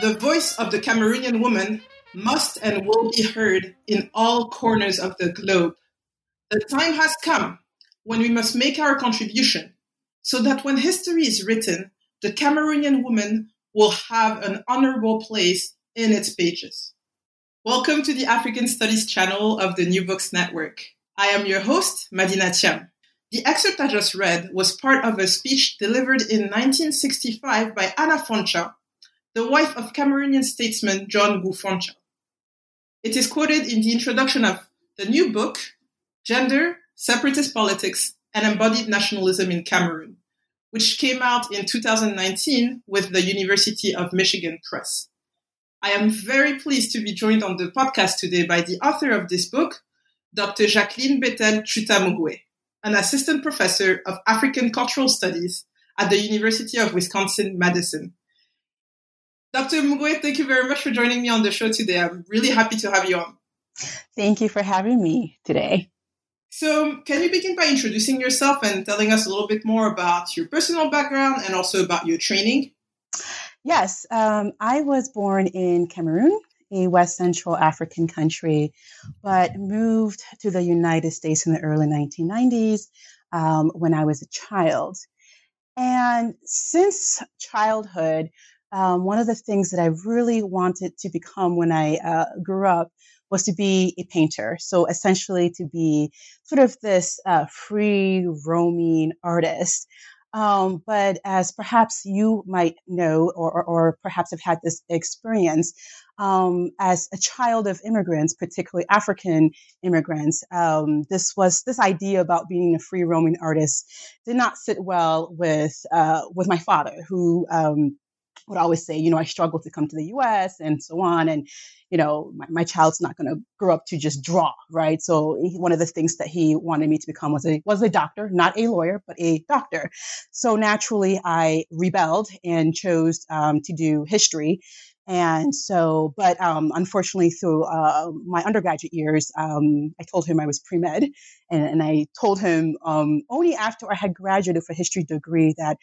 The voice of the Cameroonian woman must and will be heard in all corners of the globe. The time has come when we must make our contribution so that when history is written, the Cameroonian woman will have an honorable place in its pages. Welcome to the African Studies channel of the New Books Network. I am your host, Madina Thiam. The excerpt I just read was part of a speech delivered in 1965 by Anna Foncha the wife of Cameroonian statesman John Ngu Foncha. It is quoted in the introduction of the new book, Gender, Separatist Politics, and Embodied Nationalism in Cameroon, which came out in 2019 with the University of Michigan Press. I am very pleased to be joined on the podcast today by the author of this book, Dr. Jacqueline Bethel Tchouta an assistant professor of African Cultural Studies at the University of Wisconsin-Madison. Dr. Mougoué, thank you very much for joining me on the show today. I'm really happy to have you on. Thank you for having me today. So, can you begin by introducing yourself and telling us a little bit more about your personal background and also about your training? Yes, um, I was born in Cameroon, a West Central African country, but moved to the United States in the early 1990s um, when I was a child. And since childhood, um, one of the things that I really wanted to become when I uh, grew up was to be a painter. So essentially, to be sort of this uh, free roaming artist. Um, but as perhaps you might know, or, or, or perhaps have had this experience, um, as a child of immigrants, particularly African immigrants, um, this was this idea about being a free roaming artist did not sit well with uh, with my father, who um, would always say, you know, I struggle to come to the US and so on. And, you know, my, my child's not going to grow up to just draw, right? So he, one of the things that he wanted me to become was a, was a doctor, not a lawyer, but a doctor. So naturally I rebelled and chose um, to do history. And so, but um, unfortunately, through uh, my undergraduate years, um, I told him I was pre med, and, and, I told him um, only after I had graduated for history degree that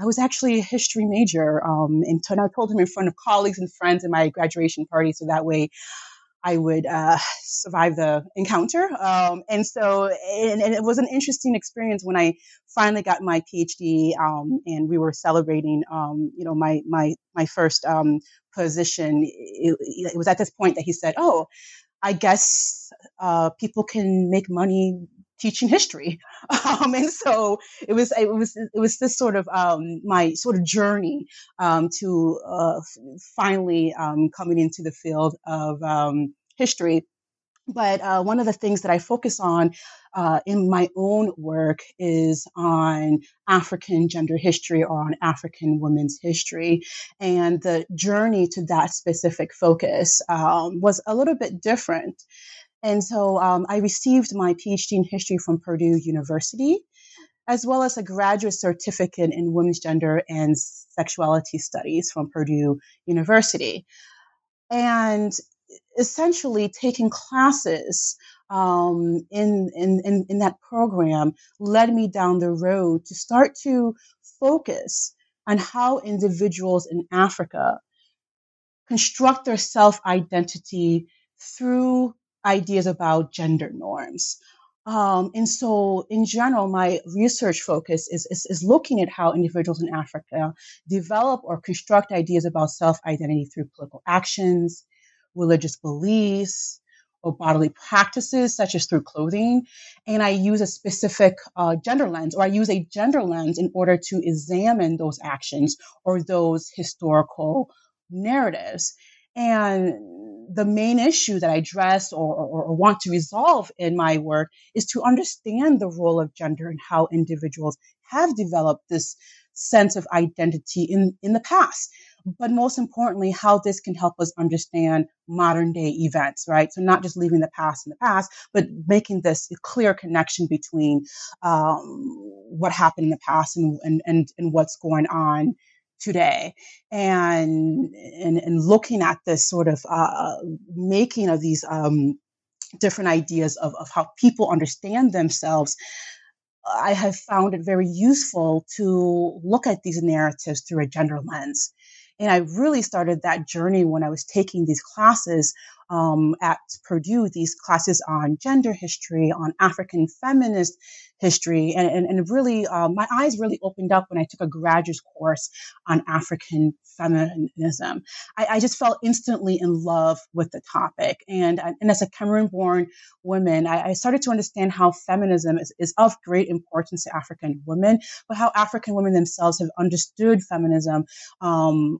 I was actually a history major. Um, and I told him in front of colleagues and friends in my graduation party, so that way I would uh, survive the encounter. Um, and so, and, and, it was an interesting experience when I finally got my PhD, um, and we were celebrating, um, you know, my my my first um, position. It, it, was at this point that he said, "Oh, I guess uh, people can make money teaching history. Um, and so it was, it was, it was this sort of, um, my sort of journey, um, to, uh, finally, um, coming into the field of, um, history. But, uh, one of the things that I focus on, uh, in my own work is on African gender history or on African women's history. And the journey to that specific focus um, was a little bit different. And so um, I received my PhD in history from Purdue University, as well as a graduate certificate in women's gender and sexuality studies from Purdue University. And essentially taking classes um, in, in, in, in that program led me down the road to start to focus on how individuals in Africa construct their self identity through ideas about gender norms. Um, and so, in general, my research focus is, is, is, looking at how individuals in Africa develop or construct ideas about self identity through political actions, religious beliefs, or bodily practices, such as through clothing. And I use a specific uh, gender lens, or I use a gender lens in order to examine those actions or those historical narratives. And the main issue that I address or, or, or, want to resolve in my work is to understand the role of gender and how individuals have developed this sense of identity in, in the past but most importantly, how this can help us understand modern day events, right? So not just leaving the past in the past, but making this clear connection between um, what happened in the past and, and, and, and what's going on today and, and, and looking at this sort of uh, making of these um, different ideas of, of how people understand themselves I have found it very useful to look at these narratives through a gender lens. And I really started that journey when I was taking these classes um, at Purdue, these classes on gender history, on African feminist history. And, and, and really, uh, my eyes really opened up when I took a graduate course on African feminism. I, I, just fell instantly in love with the topic. And, and as a Cameroon born woman, I, I, started to understand how feminism is, is of great importance to African women, but how African women themselves have understood feminism um,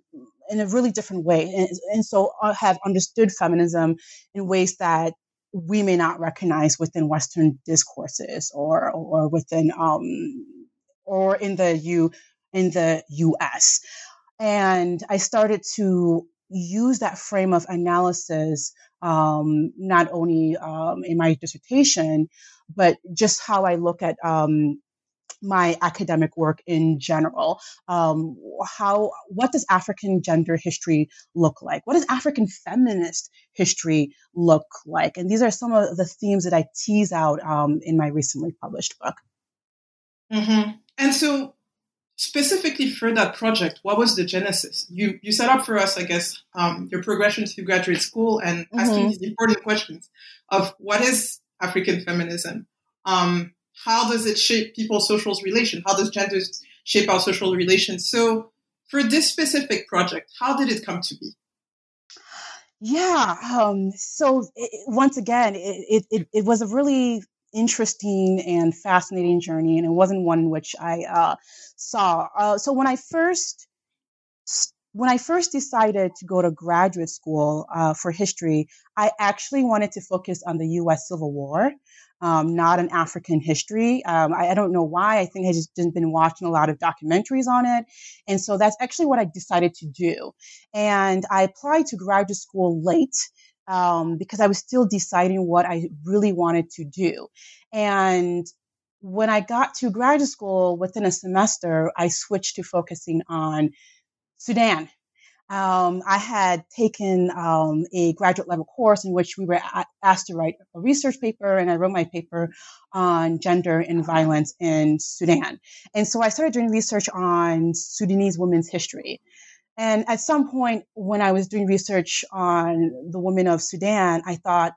in a really different way. And, and so I have understood feminism in ways that we may not recognize within Western discourses or or within um, or in the U in the U.S. And I started to use that frame of analysis um, not only um, in my dissertation, but just how I look at um, my academic work in general. Um, how what does African gender history look like? What does African feminist history look like? And these are some of the themes that I tease out um, in my recently published book. Mm-hmm. And so, specifically for that project, what was the genesis? You you set up for us, I guess, um, your progression through graduate school and mm-hmm. asking these important questions of what is African feminism. Um, how does it shape people's social relations? How does gender shape our social relations? So, for this specific project, how did it come to be? Yeah. Um, so it, once again, it, it, it, was a really interesting and fascinating journey, and it wasn't one which I uh, saw. Uh, so when I first when I first decided to go to graduate school uh, for history, I actually wanted to focus on the U.S. Civil War um, not an African history. Um, I, I, don't know why. I think I just been watching a lot of documentaries on it. And so that's actually what I decided to do. And I applied to graduate school late. Um, because I was still deciding what I really wanted to do. And when I got to graduate school within a semester, I switched to focusing on Sudan um, I had taken um, a graduate level course in which we were asked to write a research paper, and I wrote my paper on gender and violence in Sudan. And so I started doing research on Sudanese women's history. And at some point, when I was doing research on the women of Sudan, I thought,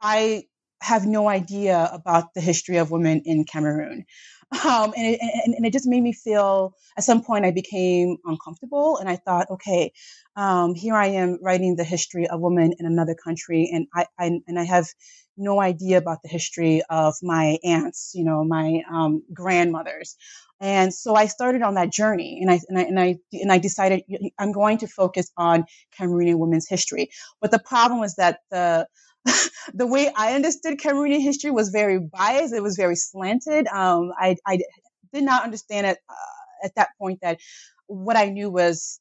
I have no idea about the history of women in Cameroon. Um, and, it, and, and, it just made me feel, at some point, I became uncomfortable. And I thought, okay, um, here I am writing the history of women in another country, and I, I, and I have no idea about the history of my aunts, you know, my um, grandmothers. And so I started on that journey, and I, and I and I and I decided I'm going to focus on Cameroonian women's history. But the problem was that the the way I understood Cameroonian history was very biased. It was very slanted. Um, I, I did not understand uh, at that point that what I knew was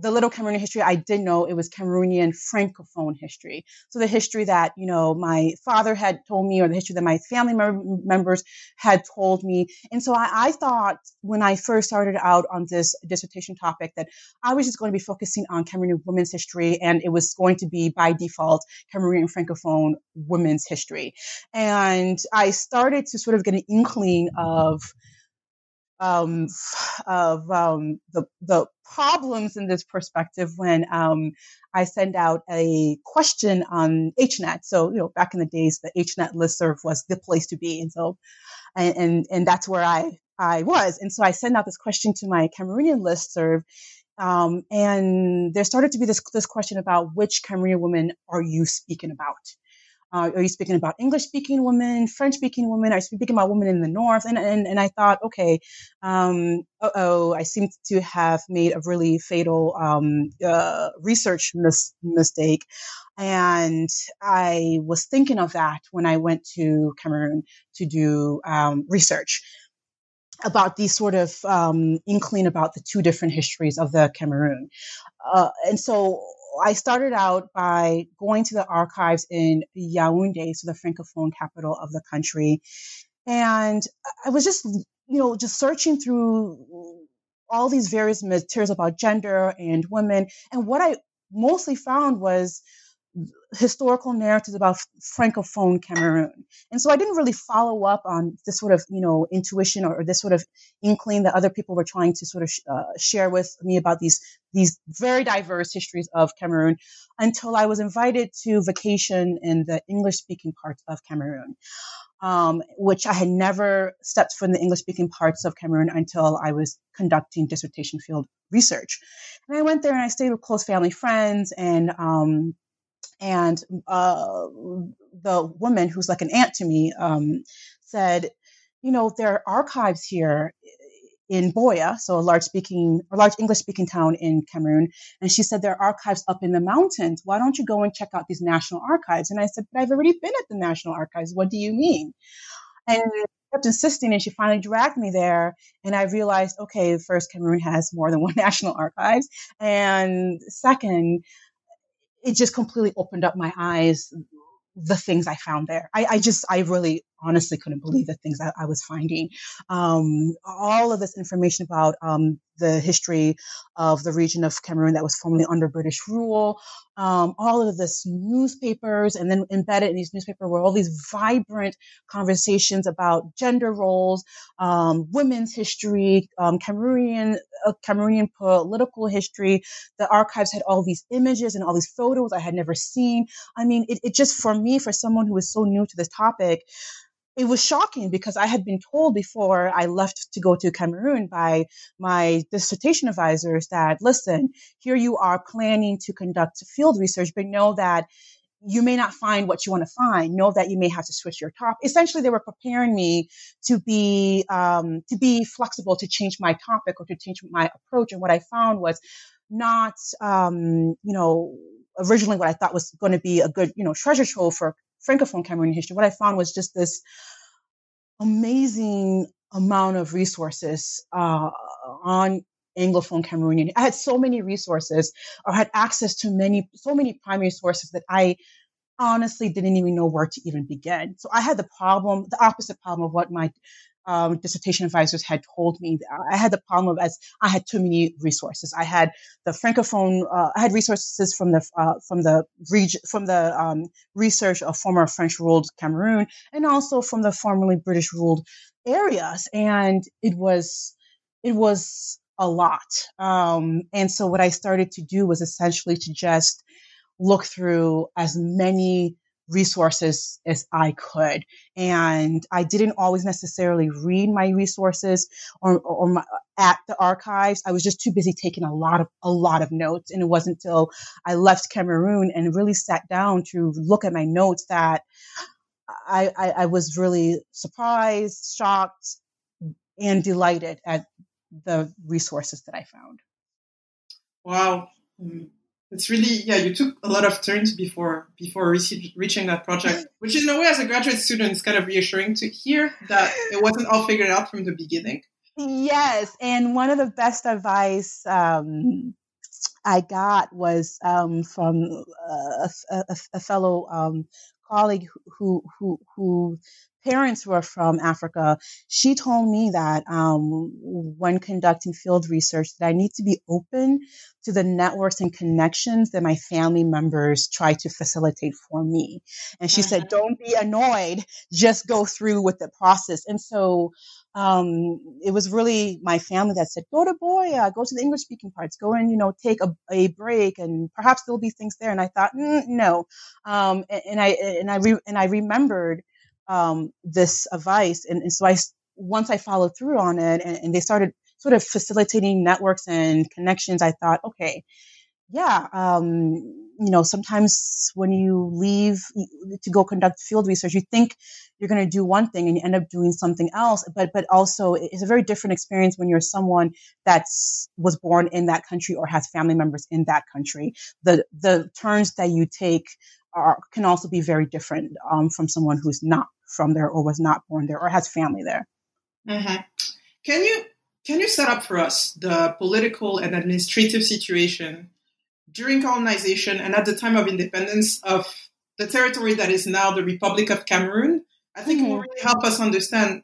the little Cameroonian history I did know it was Cameroonian francophone history. So the history that you know my father had told me, or the history that my family mem- members had told me. And so I, I, thought when I first started out on this dissertation topic that I was just going to be focusing on Cameroonian women's history, and it was going to be by default Cameroonian francophone women's history. And I started to sort of get an inkling of um, of um, the the problems in this perspective when um, I send out a question on HNet. So you know, back in the days, the HNet listserv was the place to be, and so and and, and that's where I I was. And so I sent out this question to my Cameroonian listserv. Um, and there started to be this this question about which Cameroonian women are you speaking about? Uh, are you speaking about English speaking women, French speaking women? Are you speaking about women in the North? And, and, and I thought, okay, um, oh, I seem to have made a really fatal um, uh, research mis- mistake. And I was thinking of that when I went to Cameroon to do um, research. about these sort of um, inkling about the two different histories of the Cameroon. Uh, and so I started out by going to the archives in Yaoundé, so the francophone capital of the country. And I was just, you know, just searching through all these various materials about gender and women. And what I mostly found was historical narratives about francophone Cameroon. And so I didn't really follow up on this sort of, you know, intuition or, or this sort of inkling that other people were trying to sort of sh- uh, share with me about these these very diverse histories of Cameroon until I was invited to vacation in the English speaking parts of Cameroon. Um, which I had never stepped in the English speaking parts of Cameroon until I was conducting dissertation field research. And I went there and I stayed with close family friends and um, and uh, the woman who's like an aunt to me um, said, you know, there are archives here in Buea, so a large speaking, a large English speaking town in Cameroon. And she said there are archives up in the mountains. Why don't you go and check out these national archives? And I said, but I've already been at the national archives. What do you mean? And kept insisting and she finally dragged me there and i realized okay first cameroon has more than one national archives and second it just completely opened up my eyes the things I found there. I, I, just, I really honestly couldn't believe the things that I was finding. Um, all of this information about um, the history of the region of Cameroon that was formerly under British rule, um, all of this newspapers, and then embedded in these newspapers were all these vibrant conversations about gender roles, um, women's history, um, Cameroonian uh, Cameroonian political history. The archives had all these images and all these photos I had never seen. I mean, it, it just for me, for someone who is so new to this topic, it was shocking because I had been told before I left to go to Cameroon by my dissertation advisors that, listen, here you are planning to conduct field research, but know that you may not find what you want to find. Know that you may have to switch your top. Essentially, they were preparing me to be um, to be flexible, to change my topic or to change my approach. And what I found was not, um, you know, originally what I thought was going to be a good, you know, treasure trove for Francophone Cameroonian history, what I found was just this amazing amount of resources uh, on Anglophone Cameroonian. I had so many resources or had access to many, so many primary sources that I honestly didn't even know where to even begin. So I had the problem, the opposite problem of what my um, dissertation advisors had told me I had the problem of as I had too many resources. I had the francophone, uh, I had resources from the uh, from the region from the um, research of former French ruled Cameroon and also from the formerly British ruled areas, and it was it was a lot. Um, and so what I started to do was essentially to just look through as many resources as I could. And I didn't always necessarily read my resources or, or my, at the archives. I was just too busy taking a lot of, a lot of notes. And it wasn't until I left Cameroon and really sat down to look at my notes that I, I, I was really surprised, shocked, and delighted at the resources that I found. Wow. It's really yeah you took a lot of turns before before reaching that project which in a way as a graduate student is kind of reassuring to hear that it wasn't all figured out from the beginning. Yes and one of the best advice um, i got was um, from a, a, a fellow um, colleague who who who parents were from Africa, she told me that um, when conducting field research, that I need to be open to the networks and connections that my family members try to facilitate for me. And she mm-hmm. said, "Don't be annoyed; just go through with the process." And so. Um, it was really my family that said, go to Buea, go to the English speaking parts, go and, you know, take a, a break and perhaps there'll be things there. And I thought, mm, no. Um, and, and, I, and I, re- and I remembered um, this advice. And, and, so I, once I followed through on it and, and, they started sort of facilitating networks and connections, I thought, okay, yeah, um, you know, sometimes when you leave to go conduct field research, you think you're going to do one thing and you end up doing something else. But, but also it's a very different experience when you're someone that's was born in that country or has family members in that country. The, the turns that you take are, can also be very different um, from someone who's not from there or was not born there or has family there. Mm-hmm. Can you can you set up for us the political and administrative situation during colonization and at the time of independence of the territory that is now the Republic of Cameroon? I think mm-hmm. it will really help us understand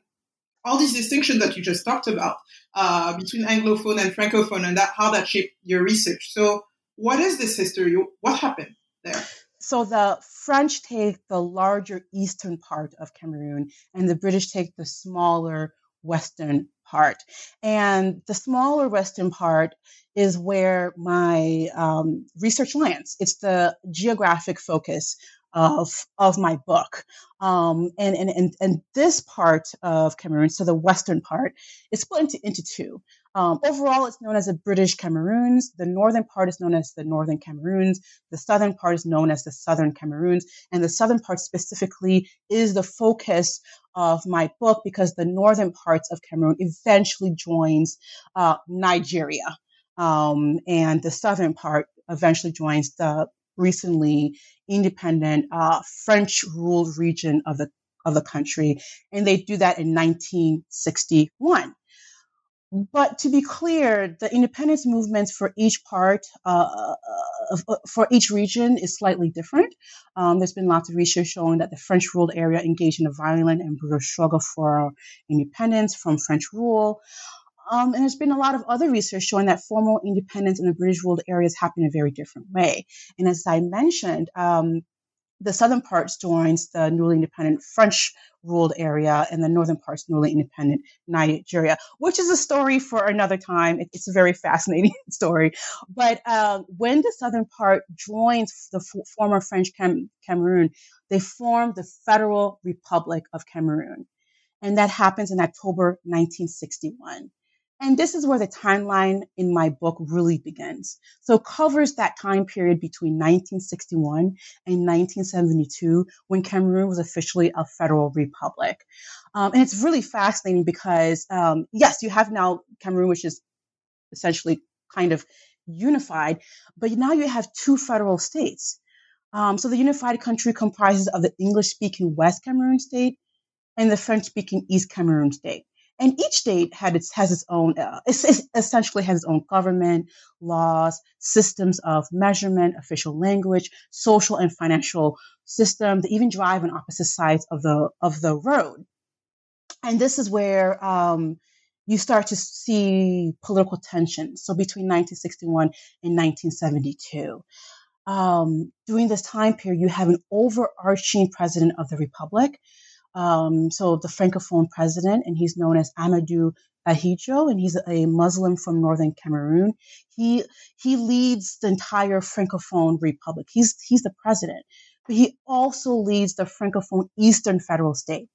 all these distinctions that you just talked about uh, between Anglophone and Francophone and that how that shaped your research. So, what is this history? What happened there? So the French take the larger eastern part of Cameroon, and the British take the smaller western part. And the smaller western part is where my um, research lands. It's the geographic focus of of my book. Um, and, and and and this part of Cameroon, so the western part, is split into, into two. Um, overall, it's known as the British Cameroons. The northern part is known as the Northern Cameroons. The southern part is known as the Southern Cameroons. And the southern part specifically is the focus of my book because the northern parts of Cameroon eventually joins uh, Nigeria. Um, and the southern part eventually joins the recently independent uh, French ruled region of the of the country, and they do that in 1961. But to be clear, the independence movements for each part, uh, of, uh, for each region, is slightly different. Um, there's been lots of research showing that the French ruled area engaged in a violent and brutal struggle for independence from French rule. Um, and there's been a lot of other research showing that formal independence in the British ruled areas happen in a very different way. And as I mentioned, um, the southern parts joins the newly independent French ruled area and the northern parts newly independent Nigeria, which is a story for another time. It's a very fascinating story. But um, when the southern part joins the f- former French Cam- Cameroon, they form the Federal Republic of Cameroon. And that happens in October 1961. And this is where the timeline in my book really begins. So covers that time period between 1961 and 1972 when Cameroon was officially a federal republic. Um, and it's really fascinating because, um, yes, you have now Cameroon, which is essentially kind of unified, but now you have two federal states. Um, so the unified country comprises of the English speaking West Cameroon state and the French speaking East Cameroon state. And each state had its has its own, uh, essentially has its own government, laws, systems of measurement, official language, social and financial system. They even drive on opposite sides of the of the road. And this is where um, you start to see political tension. So between 1961 and 1972. Um, during this time period, you have an overarching president of the republic um, so the Francophone president, and he's known as Amadou Ahidjo, and he's a Muslim from northern Cameroon. He he leads the entire Francophone republic. He's he's the president, but he also leads the Francophone Eastern Federal State.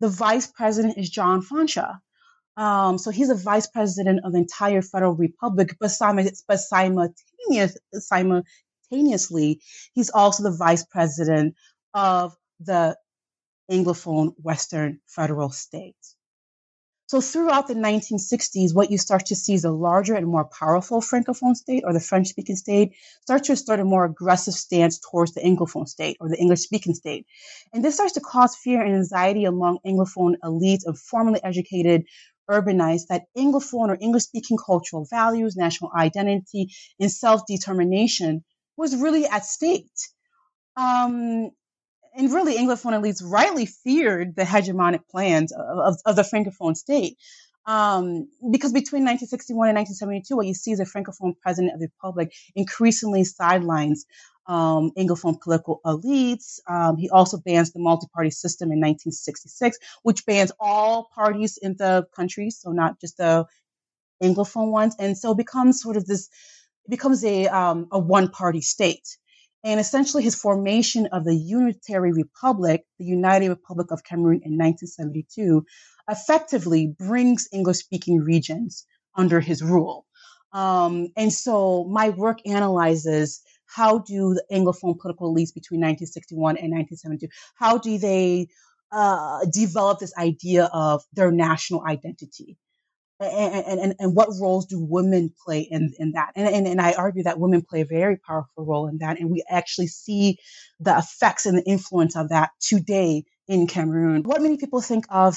The vice president is John Foncha. Um, so he's a vice president of the entire federal republic, but, but simultaneous, simultaneously, he's also the vice president of the Anglophone Western federal states. So throughout the 1960s, what you start to see is a larger and more powerful Francophone state or the French speaking state start to assert a more aggressive stance towards the Anglophone state or the English speaking state. And this starts to cause fear and anxiety among Anglophone elites and formally educated urbanized that Anglophone or English speaking cultural values, national identity, and self determination was really at stake. Um, and really Anglophone elites rightly feared the hegemonic plans of, of, of the Francophone state. Um, because between 1961 and 1972, what you see is a Francophone president of the Republic increasingly sidelines um, Anglophone political elites. Um, he also bans the multi-party system in 1966, which bans all parties in the country, so not just the Anglophone ones, and so becomes sort of this becomes a um, a one-party state. And essentially, his formation of the Unitary Republic, the United Republic of Cameroon in 1972, effectively brings English speaking regions under his rule. Um, and so my work analyzes how do the Anglophone political elites between 1961 and 1972, how do they uh, develop this idea of their national identity? And, and, and what roles do women play in, in that? And, and, and I argue that women play a very powerful role in that. And we actually see the effects and the influence of that today in Cameroon. What many people think of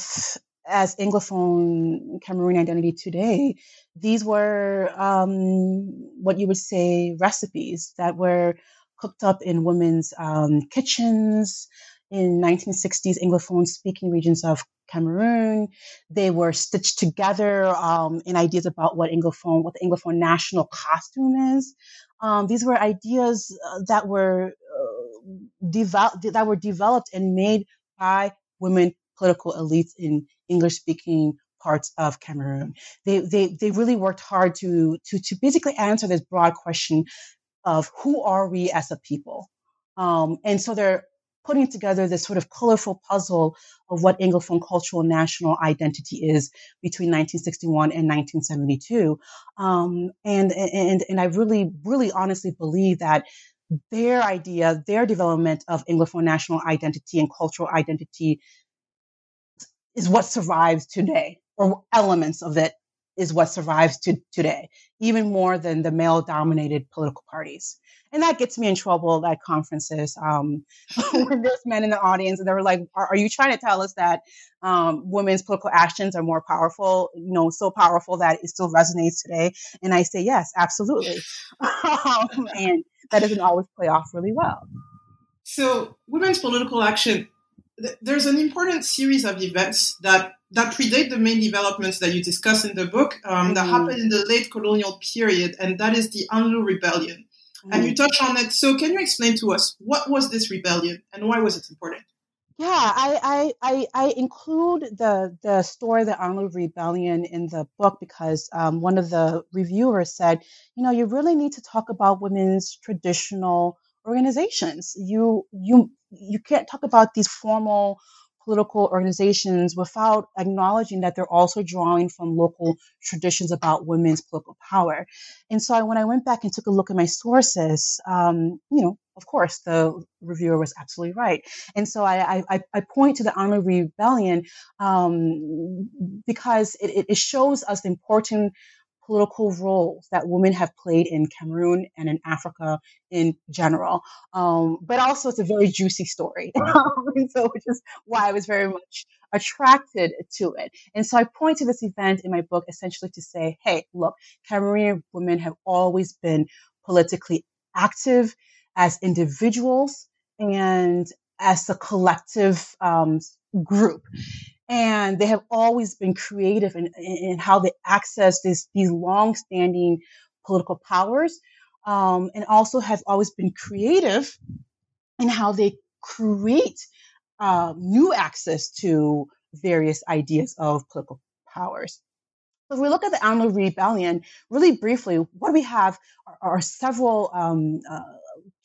as Anglophone Cameroon identity today, these were um, what you would say recipes that were cooked up in women's um, kitchens in 1960s Anglophone speaking regions of Cameroon. They were stitched together um, in ideas about what Anglophone, what the Anglophone national costume is. Um, these were ideas uh, that were uh, developed that were developed and made by women political elites in English speaking parts of Cameroon. They, they, they really worked hard to, to, to basically answer this broad question of who are we as a people? Um, and so they're putting together this sort of colorful puzzle of what Anglophone cultural national identity is between 1961 and 1972. Um, and, and, and I really, really honestly believe that their idea, their development of Anglophone national identity and cultural identity is what survives today, or elements of it is what survives to today, even more than the male dominated political parties. And that gets me in trouble at conferences um, when there's men in the audience and they're like, are, are you trying to tell us that um, women's political actions are more powerful, you know, so powerful that it still resonates today? And I say, yes, absolutely. um, and that doesn't always play off really well. So, women's political action there's an important series of events that that predate the main developments that you discuss in the book um, mm-hmm. that happened in the late colonial period, and that is the Anlu Rebellion. Mm-hmm. And you touch on it. So, can you explain to us what was this rebellion and why was it important? Yeah, I, I, I, I include the the story, of the Anlu Rebellion, in the book because um, one of the reviewers said, you know, you really need to talk about women's traditional organizations. You you you can't talk about these formal political organizations without acknowledging that they're also drawing from local traditions about women's political power. And so I, when I went back and took a look at my sources, um, you know, of course, the reviewer was absolutely right. And so I, I, I point to the Anlu Rebellion um, because it, it shows us the important political roles that women have played in Cameroon and in Africa in general. Um, but also, it's a very juicy story. so, which is why I was very much attracted to it. And so I point to this event in my book essentially to say, hey, look, Cameroonian women have always been politically active as individuals and as a collective um, group and they have always been creative in, in how they access this, these long-standing political powers, um, and also have always been creative in how they create uh, new access to various ideas of political powers. So if we look at the Anlu Rebellion, really briefly, what we have are, are several um, uh,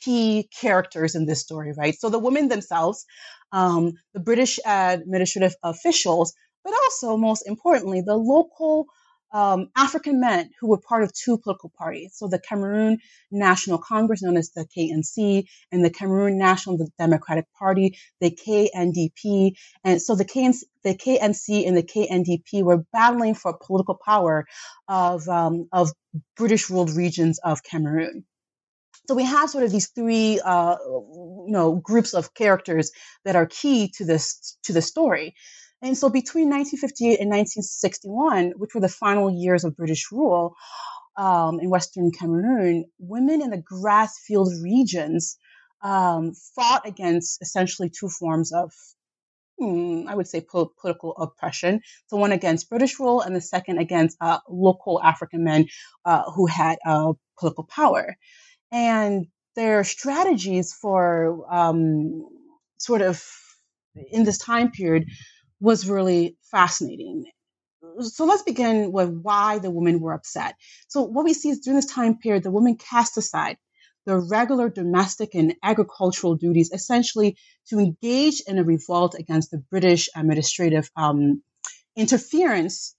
key characters in this story, right? So the women themselves um, the British administrative officials, but also, most importantly, the local um, African men who were part of two political parties. So the Cameroon National Congress, known as the KNC, and the Cameroon National Democratic Party, the KNDP. And so the KNC, the KNC and the KNDP were battling for political power of, um, of British ruled regions of Cameroon. So we have sort of these three, uh, you know, groups of characters that are key to this to the story. And so between 1958 and 1961, which were the final years of British rule um, in Western Cameroon, women in the grass field regions um, fought against essentially two forms of hmm, I would say po- political oppression. So one against British rule, and the second against uh, local African men uh, who had uh, political power and their strategies for um, sort of in this time period was really fascinating. So let's begin with why the women were upset. So what we see is during this time period, the women cast aside the regular domestic and agricultural duties, essentially to engage in a revolt against the British administrative um, interference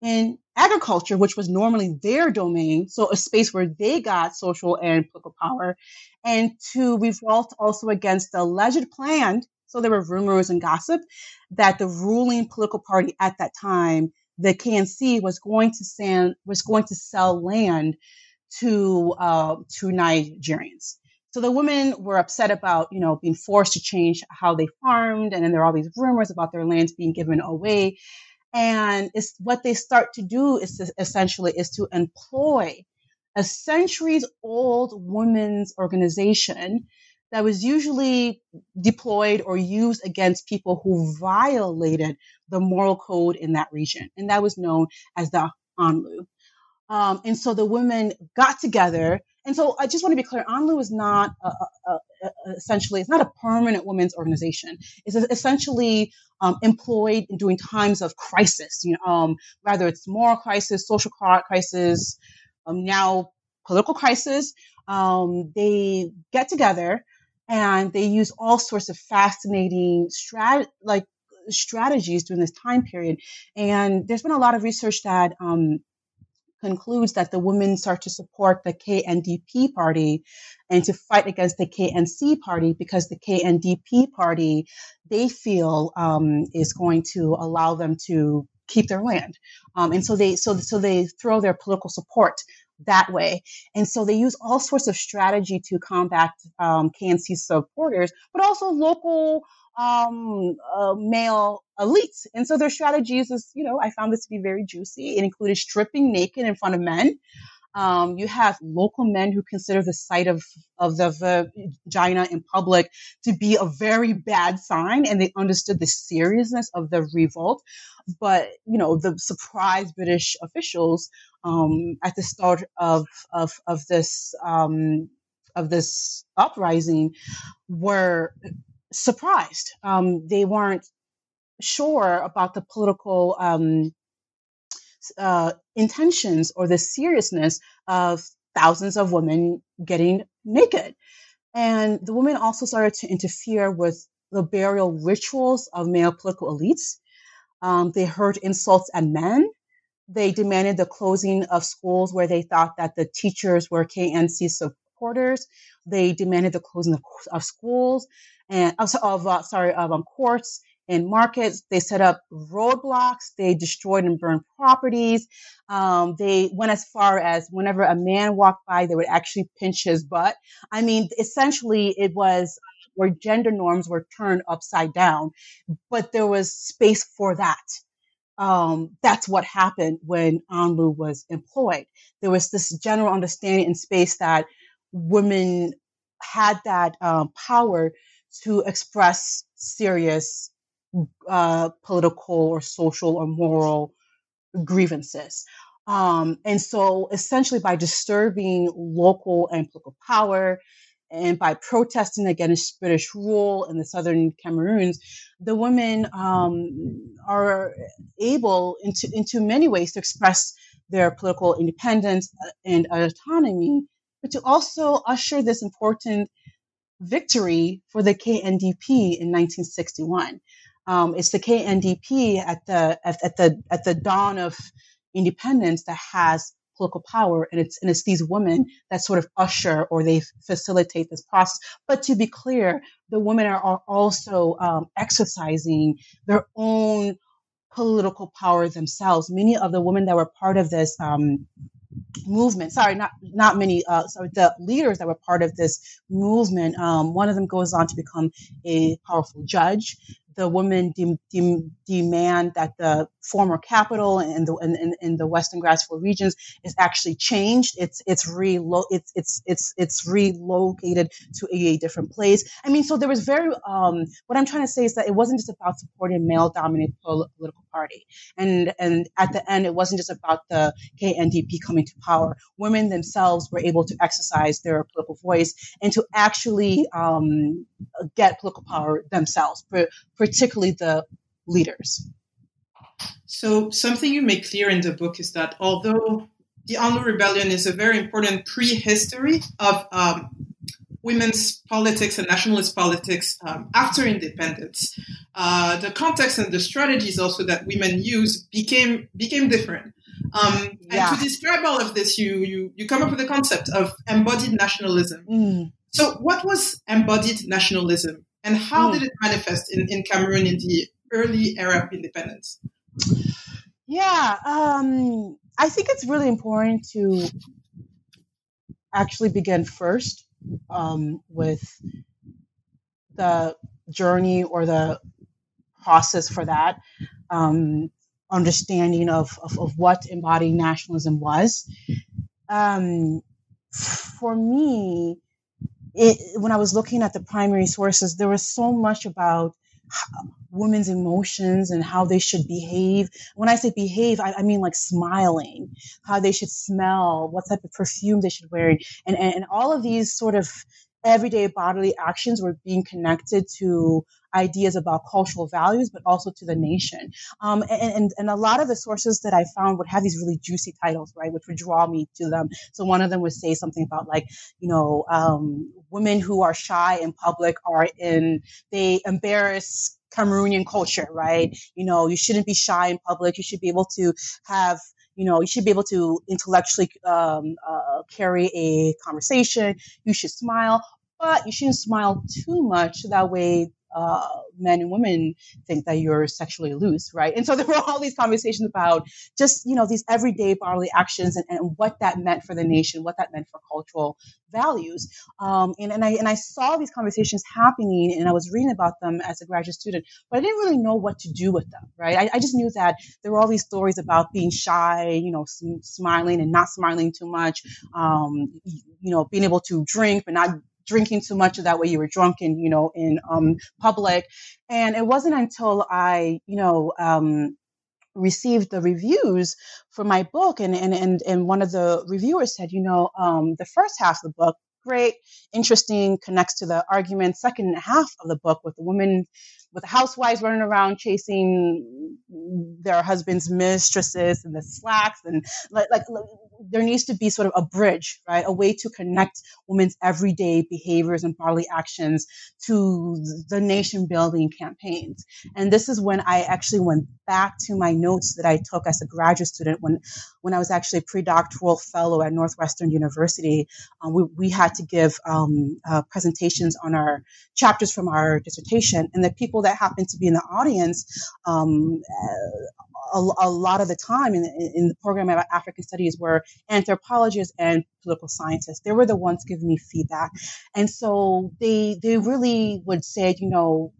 in agriculture, which was normally their domain, so a space where they got social and political power, and to revolt also against the alleged plan. So there were rumors and gossip that the ruling political party at that time, the KNC, was going to send was going to sell land to uh, to Nigerians. So the women were upset about, you know, being forced to change how they farmed, and then there are all these rumors about their lands being given away. And it's what they start to do is to, essentially is to employ a centuries old women's organization that was usually deployed or used against people who violated the moral code in that region. And that was known as the Anlu. Um, and so the women got together. And so I just want to be clear, Anlu is not a, a, a, essentially, it's not a permanent women's organization. It's essentially um, employed during times of crisis, you know, um, whether it's moral crisis, social crisis, um, now political crisis. Um, they get together and they use all sorts of fascinating strat like strategies during this time period. And there's been a lot of research that um, concludes that the women start to support the KNDP party and to fight against the KNC party because the KNDP party they feel um, is going to allow them to keep their land, um, and so they so so they throw their political support that way. And so they use all sorts of strategy to combat um, KNC supporters, but also local um, uh, male elites. And so their strategies is, you know, I found this to be very juicy. It included stripping naked in front of men. Um, you have local men who consider the sight of, of the vagina in public to be a very bad sign, and they understood the seriousness of the revolt. But you know, the surprised British officials um, at the start of of of this um, of this uprising were surprised. Um, they weren't sure about the political um, uh, intentions or the seriousness of thousands of women getting naked. And the women also started to interfere with the burial rituals of male political elites. Um, they heard insults at men. They demanded the closing of schools where they thought that the teachers were KNC supporters. They demanded the closing of, of schools and of, of uh, sorry of um, courts and markets. They set up roadblocks. They destroyed and burned properties. Um, they went as far as whenever a man walked by, they would actually pinch his butt. I mean, essentially, it was where gender norms were turned upside down, but there was space for that. Um, that's what happened when Anlu was employed. There was this general understanding in space that women had that um, power to express serious uh, political or social or moral grievances. Um, and so essentially by disturbing local and political power and by protesting against British rule in the southern Cameroons, the women um, are able into, into many ways to express their political independence uh, and autonomy, but to also usher this important victory for the KNDP in 1961. Um, it's the KNDP at the at, at, the at the dawn of independence that has political power, and it's and it's these women that sort of usher or they facilitate this process. But to be clear, the women are, are also um, exercising their own political power themselves. Many of the women that were part of this um, movement. Sorry, not not many. Uh, sorry, the leaders that were part of this movement. Um, one of them goes on to become a powerful judge the women de- de- demand that the former capital in the in, in, the Western Grassfield regions is actually changed. It's it's relo- it's it's it's it's relocated to a, different place. I mean, so there was very um, what I'm trying to say is that it wasn't just about supporting a male-dominated political party, and and at the end, it wasn't just about the KNDP coming to power. Women themselves were able to exercise their political voice and to actually um, get political power themselves, particularly the leaders. So, something you make clear in the book is that although the Anlu Rebellion is a very important prehistory of um, women's politics and nationalist politics um, after independence, uh, the context and the strategies also that women use became became different. Um, yeah. And to describe all of this, you, you you come up with the concept of embodied nationalism. Mm. So, what was embodied nationalism, and how mm. did it manifest in, in Cameroon in the early era of independence? Yeah, um, I think it's really important to actually begin first um, with the journey or the process for that. Um, understanding of, of, of what embodied nationalism was. Um, for me, it, when I was looking at the primary sources, there was so much about women's emotions and how they should behave. When I say behave, I, I, mean like smiling, how they should smell, what type of perfume they should wear, and, and, and all of these sort of everyday bodily actions were being connected to ideas about cultural values, but also to the nation. Um, and, and, and a lot of the sources that I found would have these really juicy titles, right, which would draw me to them. So one of them would say something about like, you know, um, women who are shy in public are in, they embarrass Cameroonian culture, right? You know, you shouldn't be shy in public. You should be able to have you know, you should be able to intellectually um, uh, carry a conversation. You should smile, but you shouldn't smile too much. That way, uh, men and women think that you're sexually loose, right? And so there were all these conversations about just, you know, these everyday bodily actions and, and what that meant for the nation, what that meant for cultural values. Um, and, and I and I saw these conversations happening and I was reading about them as a graduate student, but I didn't really know what to do with them, right? I, I just knew that there were all these stories about being shy, you know, sm- smiling and not smiling too much, um, you know, being able to drink but not drinking too much of that way you were drunk you know in um, public. And it wasn't until i you know um, received the reviews for my book and and and, and one of the reviewers said you know um, the first half of the book great interesting connects to the argument second half of the book with the woman with housewives running around chasing their husbands' mistresses and the slacks and like, like there needs to be sort of a bridge, right? A way to connect women's everyday behaviors and bodily actions to the nation building campaigns. And this is when I actually went back to my notes that I took as a graduate student when, when I was actually a pre-doctoral fellow at Northwestern University. Um, we, we had to give um, uh, presentations on our chapters from our dissertation and the people that happened to be in the audience um, a, a, lot of the time in, in the program of African studies were anthropologists and political scientists. They were the ones giving me feedback. And so they, they really would say, you know,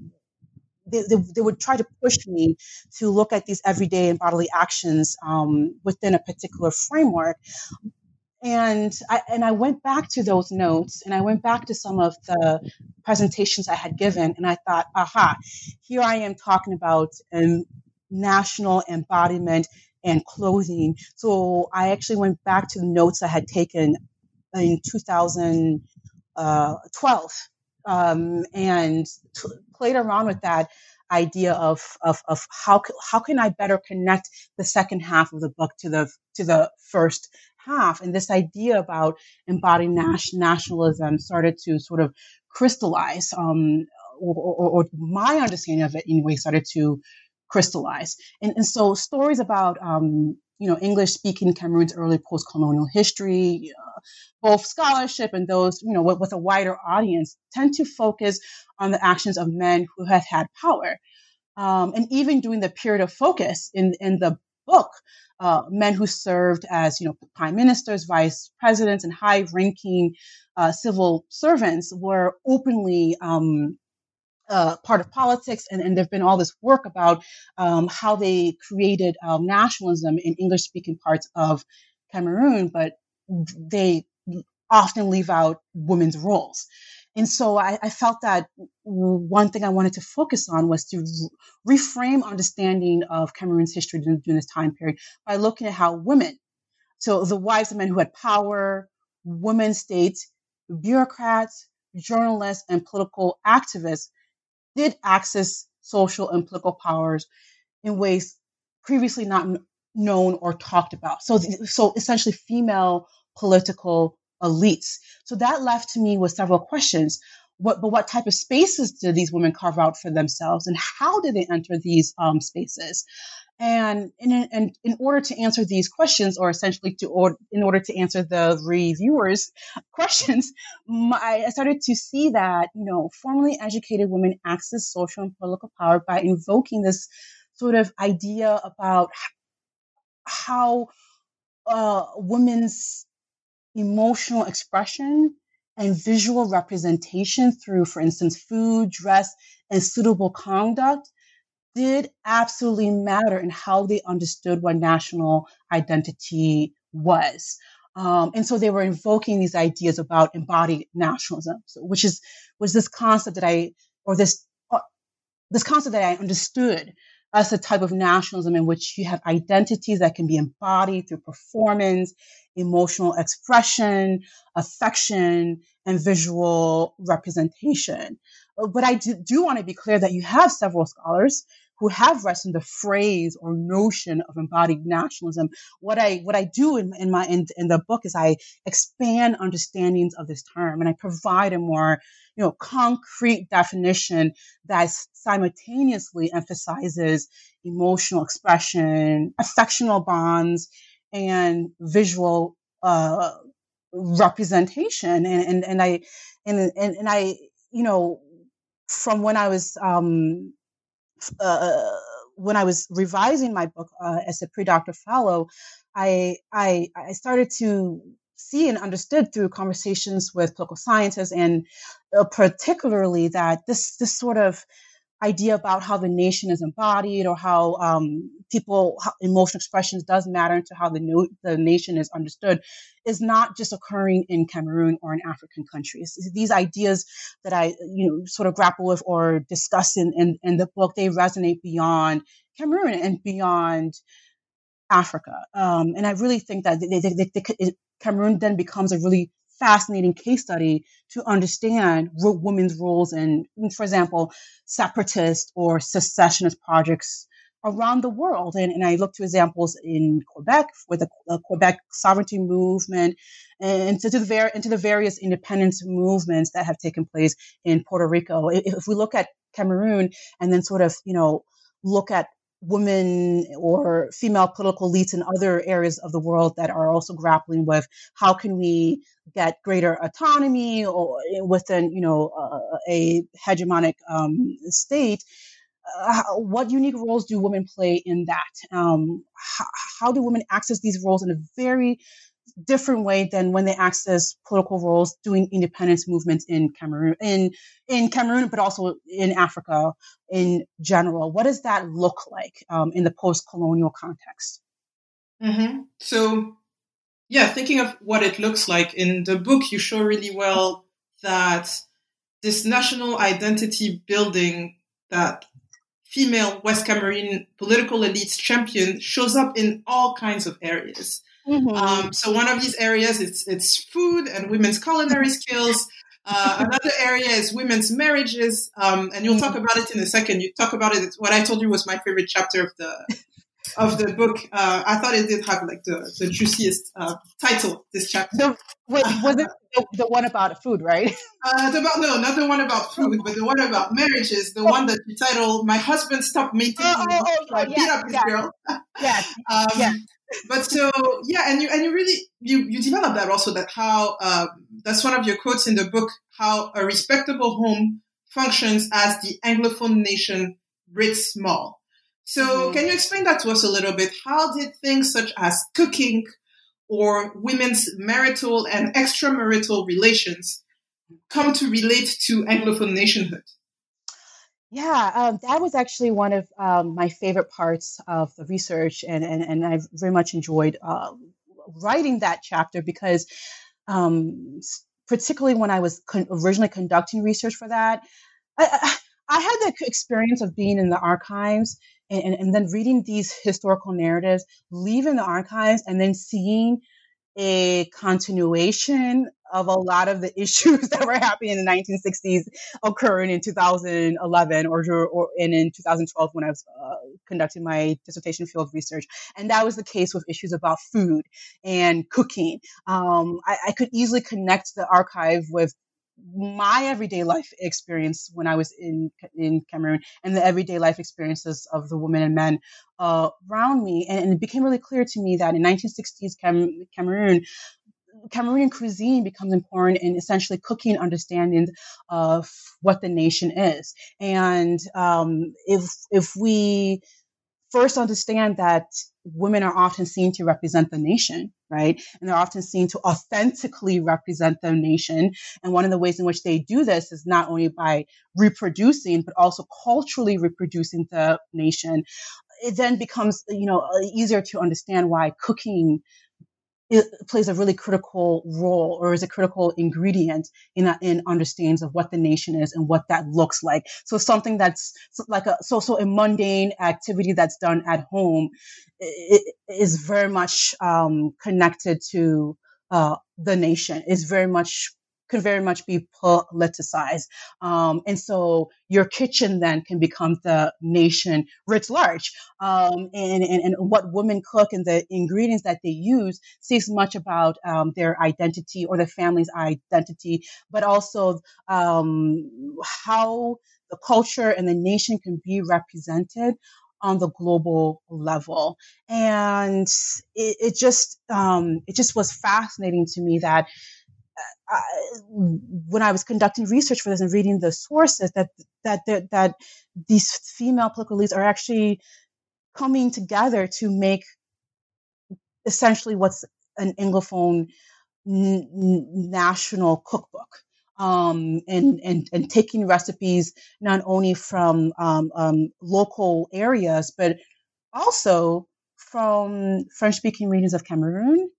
they, they, they, would try to push me to look at these everyday and bodily actions um, within a particular framework and I, and I went back to those notes and I went back to some of the presentations I had given and I thought, aha, here I am talking about um, national embodiment and clothing. So I actually went back to the notes I had taken in 2012 um, and t- played around with that idea of, of, of how, how can I better connect the second half of the book to the, to the first half. And this idea about embodying nationalism started to sort of crystallize, um, or, or, or, my understanding of it anyway started to crystallize. And, and so stories about, um, you know, English speaking Cameroon's early post colonial history, uh, both scholarship and those, you know, with, with, a wider audience tend to focus on the actions of men who have had power. Um, and even during the period of focus in, in the book, uh, men who served as, you know, prime ministers, vice presidents, and high-ranking uh, civil servants were openly um, uh, part of politics, and, and there've been all this work about um, how they created um, nationalism in English-speaking parts of Cameroon, but they often leave out women's roles. And so I, I, felt that one thing I wanted to focus on was to reframe understanding of Cameroon's history during, during this time period by looking at how women, so the wives of men who had power, women states, bureaucrats, journalists, and political activists did access social and political powers in ways previously not known or talked about. So, so essentially, female political elites. So that left to me with several questions. What, but what type of spaces did these women carve out for themselves, and how did they enter these um, spaces? And in, and in order to answer these questions, or essentially to or in order to answer the reviewers' questions, my, I started to see that you know formally educated women access social and political power by invoking this sort of idea about how uh, women's emotional expression and visual representation through, for instance, food, dress, and suitable conduct did absolutely matter in how they understood what national identity was. Um, and so they were invoking these ideas about embodied nationalism, which is was this concept that I or this uh, this concept that I understood as a type of nationalism in which you have identities that can be embodied through performance, emotional expression, affection, and visual representation. But I do, do want to be clear that you have several scholars who have rested the phrase or notion of embodied nationalism. What I what I do in, in my in, in the book is I expand understandings of this term and I provide a more you know concrete definition that simultaneously emphasizes emotional expression, affectional bonds, and visual uh, representation. And and and I and and, and I you know from when I was um, uh, when I was revising my book uh, as a pre-doctor fellow, I, I I started to see and understood through conversations with political scientists and uh, particularly that this this sort of idea about how the nation is embodied or how um, people how emotional expressions does matter to how the, no, the nation is understood is not just occurring in Cameroon or in African countries. These ideas that I you know sort of grapple with or discuss in, in, in the book, they resonate beyond Cameroon and beyond Africa. Um, and I really think that they, they, they, Cameroon then becomes a really fascinating case study to understand women's roles in, for example, separatist or secessionist projects around the world. And, and I look to examples in Quebec with the, the Quebec sovereignty movement and to, the, ver- into the various independence movements that have taken place in Puerto Rico. If, if we look at Cameroon and then sort of, you know, look at women or female political elites in other areas of the world that are also grappling with how can we get greater autonomy or within you know uh, a hegemonic um, state. Uh, what unique roles do women play in that? Um, how do women access these roles in a very different way than when they access political roles doing independence movements in Cameroon, in in Cameroon, but also in Africa in general. What does that look like um, in the post-colonial context? Mm-hmm. So, yeah, thinking of what it looks like in the book, you show really well that this national identity building that female West Cameroon political elites champion shows up in all kinds of areas. Mm-hmm. Um, so one of these areas it's it's food and women's culinary skills. Uh, another area is women's marriages, um, and you'll talk about it in a second. You talk about it. What I told you was my favorite chapter of the of the book. Uh, I thought it did have like the, the juiciest uh, title. This chapter. So, wait, was it the, the, one about food, right? Uh, the about no, not the one about food, but the one about marriages. The oh. one that you title "My Husband Stopped Maintaining." Oh, oh, oh, oh, I beat up his girl. Yes. um, yes but so yeah, and you and you really you you develop that also that how uh, that's one of your quotes in the book how a respectable home functions as the anglophone nation writ small. So mm-hmm. can you explain that to us a little bit? How did things such as cooking or women's marital and extramarital relations come to relate to anglophone nationhood? Yeah, um, that was actually one of um, my favorite parts of the research, and and, and I very much enjoyed uh, writing that chapter because, um, particularly when I was con- originally conducting research for that, I, I, I, had the experience of being in the archives and, and, and then reading these historical narratives, leaving the archives, and then seeing a continuation of a lot of the issues that were happening in the 1960s occurring in 2011 or, or and in 2012 when I was uh, conducting my dissertation field research. And that was the case with issues about food and cooking. Um, I, I could easily connect the archive with my everyday life experience when I was in in Cameroon and the everyday life experiences of the women and men uh, around me, and, and, it became really clear to me that in 1960s Cam- Cameroon. Cameroonian cuisine becomes important in essentially cooking understandings of what the nation is, and um, if if we first understand that women are often seen to represent the nation, right? And they're often seen to authentically represent the nation. And one of the ways in which they do this is not only by reproducing, but also culturally reproducing the nation. It then becomes, you know, easier to understand why cooking it plays a really critical role or is a critical ingredient in that in understandings of what the nation is and what that looks like. So something that's like a so so a mundane activity that's done at home is very much um, connected to uh, the nation. Is very much can very much be politicized. Um, and so your kitchen then can become the nation writ large. Um, and, and, and what women cook and the ingredients that they use says much about um, their identity or the family's identity, but also um, how the culture and the nation can be represented on the global level. And it, it just um, it just was fascinating to me that I, when I was conducting research for this and reading the sources, that that that, that these female political leaders are actually coming together to make essentially what's an Anglophone n- national cookbook. Um, and, and, and taking recipes not only from um, um, local areas, but also from French speaking regions of Cameroon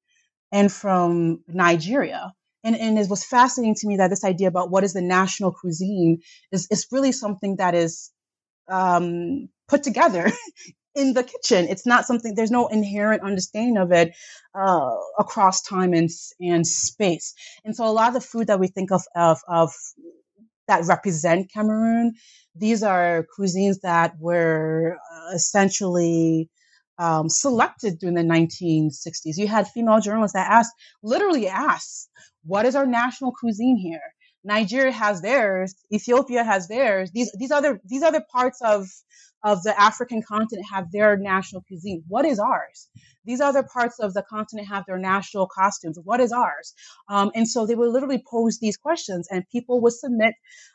and from Nigeria and, and it was fascinating to me that this idea about what is the national cuisine is, is really something that is um, put together in the kitchen. It's not something, there's no inherent understanding of it uh, across time and, and space. And so a lot of the food that we think of, of, of that represent Cameroon, these are cuisines that were uh, essentially um, selected during the 1960s. You had female journalists that asked, literally asked, what is our national cuisine here? Nigeria has theirs. Ethiopia has theirs. These these other these other parts of of the African continent have their national cuisine. What is ours? These other parts of the continent have their national costumes. What is ours? Um, and so they would literally pose these questions, and people would submit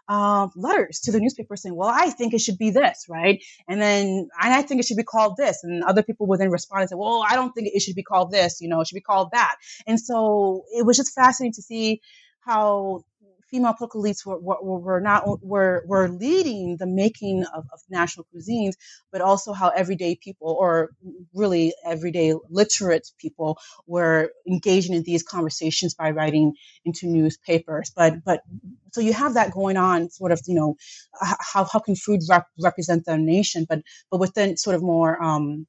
uh, letters to the newspaper saying, "Well, I think it should be this, right?" And then "And I think it should be called this, and other people would then respond and say, "Well, I don't think it should be called this. You know, it should be called that." And so it was just fascinating to see how female political elites were, were, were not were were leading the making of, of, national cuisines, but also how everyday people, or really everyday literate people, were engaging in these conversations by writing into newspapers. But but so you have that going on, sort of you know how how can food rep- represent the nation, but but within sort of more um,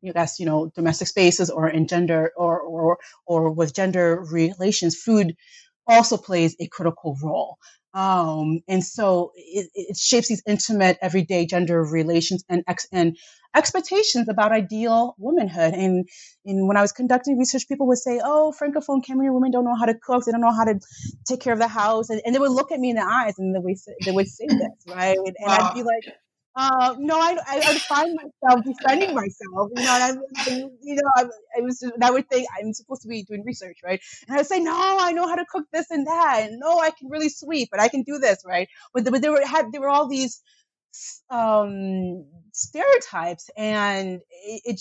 you guess you know domestic spaces or in gender or or or with gender relations food also plays a critical role. Um, and so it, it, shapes these intimate, everyday gender relations and ex- and expectations about ideal womanhood. And, and when I was conducting research, people would say, "Oh, francophone Cameroon women don't know how to cook. They don't know how to take care of the house," and, and they would look at me in the eyes and they would say, they would say this, right? And wow. I'd be like, uh, no, I, I, I would find myself defending myself. You know, I, you know, I, I was, I would think I'm supposed to be doing research, right? And I would say, no, I know how to cook this and that, and no, I can really sweep, but I can do this, right? But, but there were had there were all these um, stereotypes, and it, it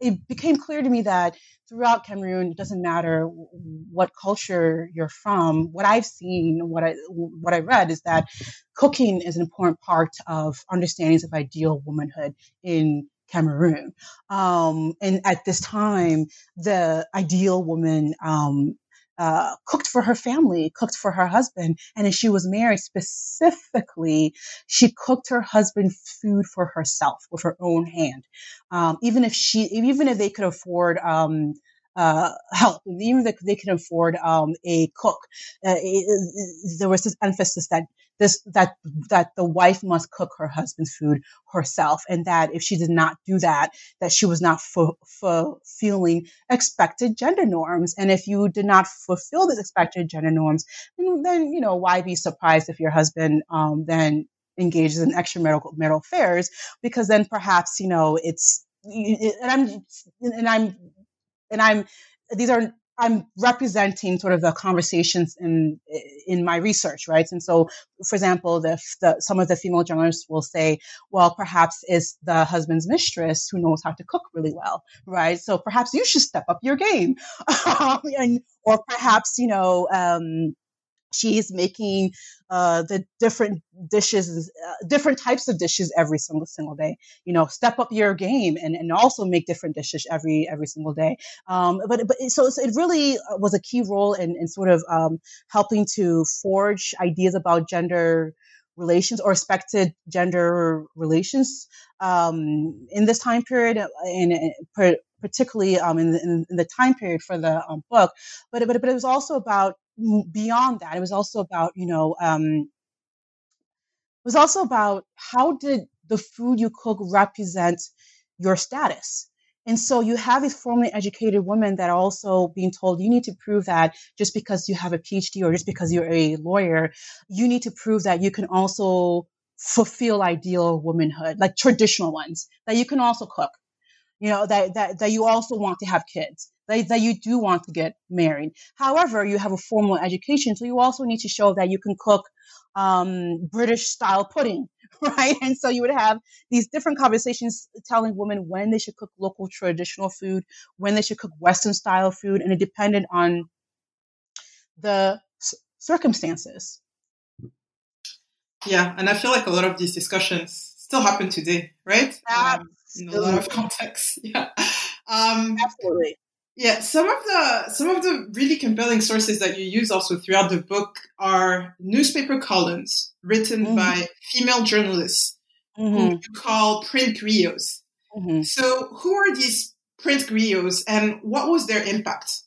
it became clear to me that throughout Cameroon, it doesn't matter what culture you're from. What I've seen, what I what I read is that cooking is an important part of understandings of ideal womanhood in Cameroon. Um, and at this time, the ideal woman um, uh, cooked for her family, cooked for her husband. And as she was married specifically, she cooked her husband food for herself with her own hand. Um, even if she, even if they could afford, um, uh, help, even if they can afford um, a cook. Uh, it, it, there was this emphasis that this that that the wife must cook her husband's food herself, and that if she did not do that, that she was not fulfilling expected gender norms. And if you did not fulfill these expected gender norms, then, then you know why be surprised if your husband um, then engages in extramarital marital affairs because then perhaps you know it's and I'm and I'm and I'm these are I'm representing sort of the conversations in in my research, right? And so, for example, the, the, some of the female journalists will say, well, perhaps it's the husband's mistress who knows how to cook really well, right? So perhaps you should step up your game, and or perhaps you know. Um, she's making uh, the different dishes, uh, different types of dishes every single single day. You know, step up your game and, and also make different dishes every every single day. Um, but but so, so, it really uh, was a key role in, in sort of um, helping to forge ideas about gender relations or expected gender relations um, in this time period and, particularly um, in, the, in, the, time period for the um, book but, but but it was also about beyond that, it was also about, you know, um, it was also about how did the food you cook represent your status? And so you have these formally educated women that are also being told you need to prove that just because you have a PhD or just because you're a lawyer, you need to prove that you can also fulfill ideal womanhood, like traditional ones, that you can also cook, you know, that, that, that you also want to have kids, that, that you do want to get married. However, you have a formal education, so you also need to show that you can cook um, British style pudding, right? And so you would have these different conversations telling women when they should cook local traditional food, when they should cook Western style food, and it depended on the circumstances. Yeah, and I feel like a lot of these discussions still happen today, right? Um, in a lot of contexts. Yeah. Um, Absolutely. Yeah, some of the some of the really compelling sources that you use also throughout the book are newspaper columns written mm-hmm. by female journalists mm-hmm. who you call print griots. Mm-hmm. So, who are these print griots, and what was their impact?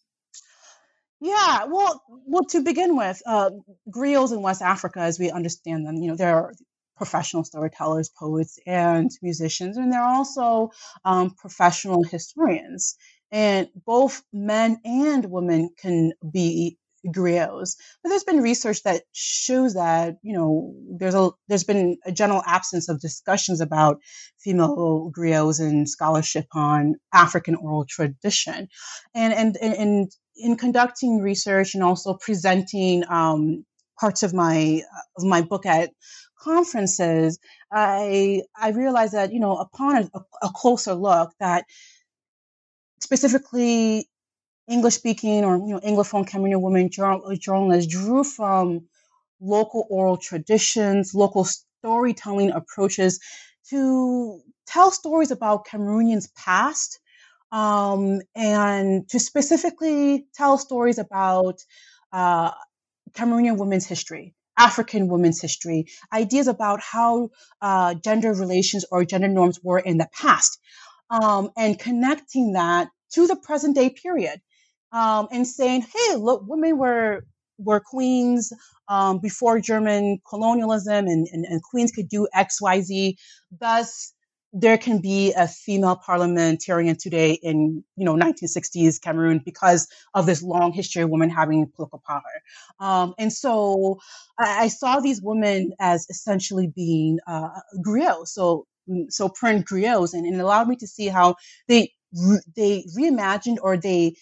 Yeah, well, well, to begin with, uh, griots in West Africa, as we understand them, you know, they're professional storytellers, poets, and musicians, and they're also um, professional historians and both men and women can be griots. But there's been research that shows that you know there's a there's been a general absence of discussions about female griots and scholarship on African oral tradition, and and and, and in conducting research and also presenting um, parts of my of my book at conferences, I I realized that you know upon a, a closer look that specifically English speaking or you know Anglophone Cameroonian women journalists drew from local oral traditions, local storytelling approaches to tell stories about Cameroonians' past um, and to specifically tell stories about uh, Cameroonian women's history. African women's history, ideas about how uh, gender relations or gender norms were in the past um, and connecting that to the present day period um, and saying, hey, look, women were were queens um, before German colonialism and, and, and, queens could do X, Y, Z. Thus, there can be a female parliamentarian today in, you know, 1960s Cameroon because of this long history of women having political power. Um, and so I, I, saw these women as essentially being uh, griots. So so print griots and, and it allowed me to see how they they reimagined or they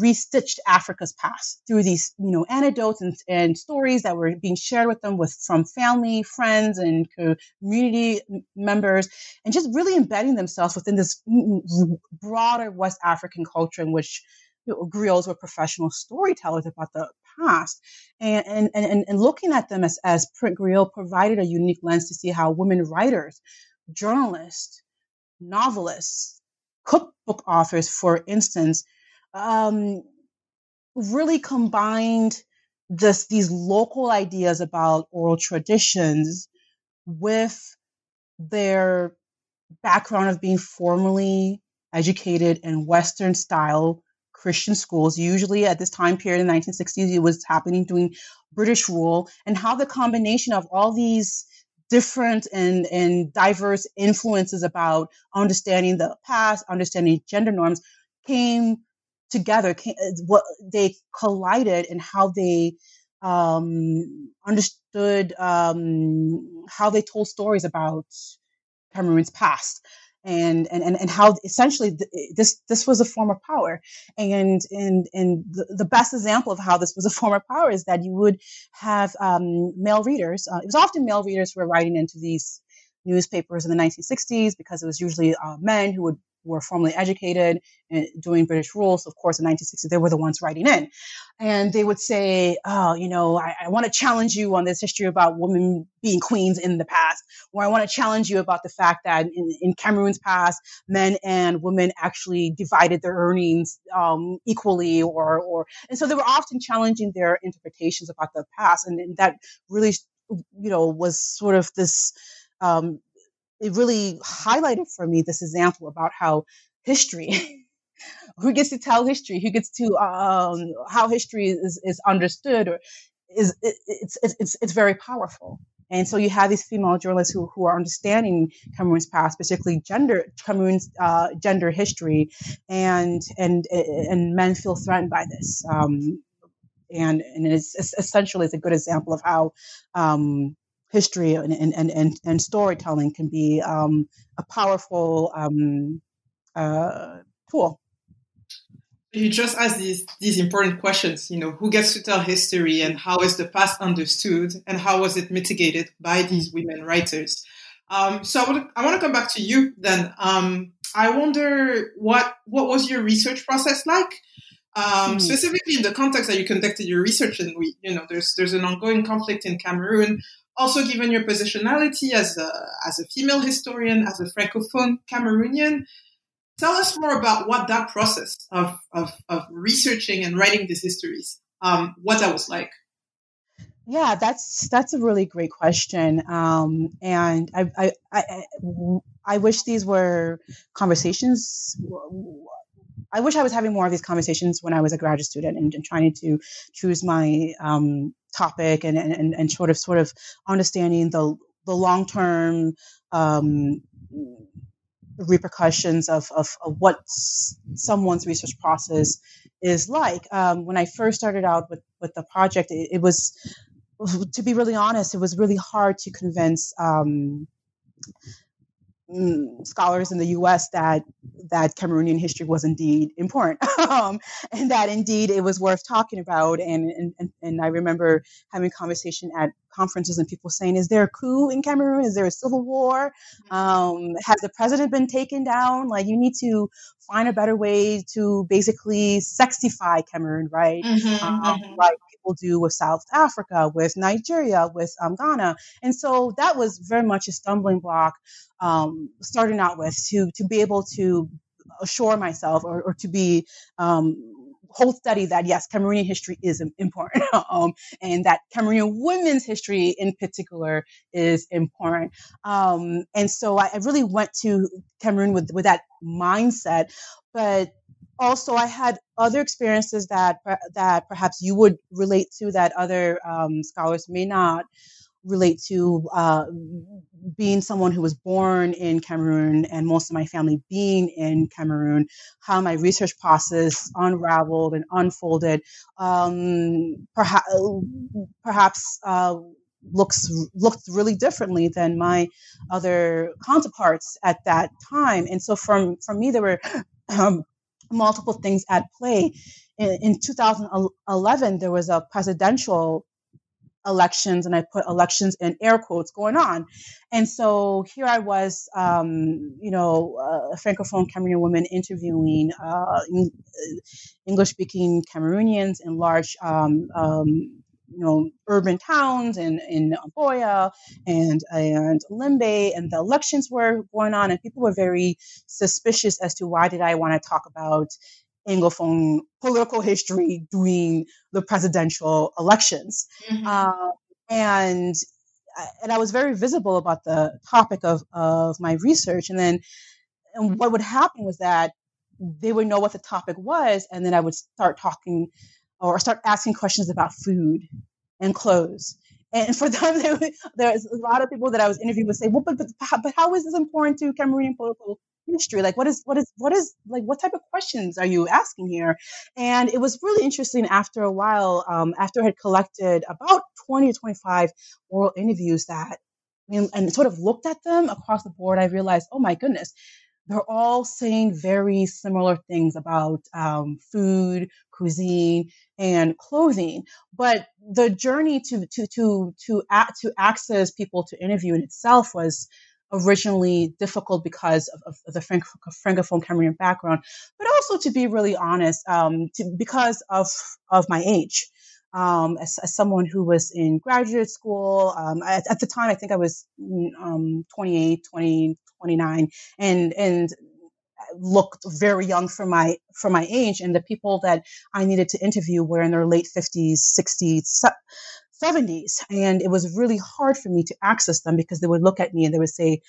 restitched Africa's past through these, you know, anecdotes and, and stories that were being shared with them with from family, friends, and community members, and just really embedding themselves within this broader West African culture in which you know, griots were professional storytellers about the past. And, and, and, and looking at them as, as print griot provided a unique lens to see how women writers journalists, novelists, cookbook authors, for instance, um, really combined this, these local ideas about oral traditions with their background of being formally educated in Western style Christian schools. Usually at this time period in the 1960s, it was happening during British rule, and how the combination of all these different and, and diverse influences about understanding the past, understanding gender norms came together, uh, what they collided and how they um, understood um, how they told stories about Cameroon's past. and and and, and how essentially this this was a form of power and and and the, the best example of how this was a form of power is that you would have um, male readers uh, it was often male readers who were writing into these newspapers in the 1960s because it was usually uh, men who would were formally educated and doing British rules, of course, in 1960, they were the ones writing in. And they would say, Oh, you know, I, I want to challenge you on this history about women being queens in the past. Or I want to challenge you about the fact that in, in Cameroon's past, men and women actually divided their earnings um, equally. Or, or, and so they were often challenging their interpretations about the past. And, and that really, you know, was sort of this. Um, it really highlighted for me this example about how history who gets to tell history who gets to um, how history is, is understood or is it, it's, it's it's very powerful and so you have these female journalists who, who are understanding Cameroon's past, particularly gender Cameroon's uh, gender history, and and and men feel threatened by this. Um, and and it's, it's essentially it's a good example of how um, history and, and, and, and storytelling can be um, a powerful um, uh, tool. You just asked these these important questions. You know, who gets to tell history, and how is the past understood, and how was it mitigated by these women writers? Um, so I want to I want to come back to you then. Um, I wonder what what was your research process like? Um, mm. specifically in the context that you conducted your research and we you know there's there's an ongoing conflict in Cameroon also, given your positionality as a, as a female historian, as a francophone Cameroonian, tell us more about what that process of, of, of researching and writing these histories, um, what that was like. Yeah, that's that's a really great question, um, and I, I, I I wish these were conversations I wish I was having more of these conversations when I was a graduate student and, and trying to choose my um, topic and, and, and sort of sort of understanding the the long term um, repercussions of, of, of, what someone's research process is like. Um, when I first started out with, with the project, it, it, was, to be really honest, it was really hard to convince um, Mm, scholars in the U.S. that that Cameroonian history was indeed important, um, and that indeed it was worth talking about. And, and and I remember having a conversation at conferences and people saying, "Is there a coup in Cameroon? Is there a civil war? Um, has the president been taken down? Like you need to find a better way to basically sexify Cameroon, right? Mm-hmm, um, mm-hmm. Like people do with South Africa, with Nigeria, with um, Ghana. And so that was very much a stumbling block um, starting out with to, to be able to assure myself or, or to be um, hold study that yes, Cameroonian history is important, um, and that Cameroonian women's history in particular is important. Um, and so I, I, really went to Cameroon with with that mindset, but also I had other experiences that that perhaps you would relate to that other um, scholars may not relate to uh, being someone who was born in Cameroon and most of my family being in Cameroon, how my research process unraveled and unfolded, um, perhaps perhaps uh, looks looked really differently than my other counterparts at that time. And so, from from me, there were um, multiple things at play. In, in 2011, there was a presidential elections, and I put elections in air quotes going on. And so here I was, um, you know, a francophone Cameroonian woman interviewing uh, English speaking Cameroonians in large um, um, you know urban towns and in Buea and and Limbe and the elections were going on and people were very suspicious as to why did I want to talk about Anglophone political history during the presidential elections. Mm-hmm. Uh, and and I was very visible about the topic of, of my research. And then and what would happen was that they would know what the topic was, and then I would start talking or start asking questions about food and clothes. And for them, there's a lot of people that I was interviewing would say, "Well, but, but but how is this important to Cameroonian political Like, what is what is what is like what type of questions are you asking here?" And it was really interesting. After a while, um, after I had collected about twenty to twenty five oral interviews, that and sort of looked at them across the board, I realized, oh my goodness, they're all saying very similar things about um, food, cuisine, and clothing. But the journey to to to to to access people to interview in itself was originally difficult because of, of the franc- francophone Cameroonian background, but also to be really honest, um, to, because of of my age. Um, as, as, someone who was in graduate school, um, at, at, the time, I think I was um, 28, 20, 29, and and looked very young for my for my age and the people that I needed to interview were in their late 50s 60s 70s and it was really hard for me to access them because they would look at me and they would say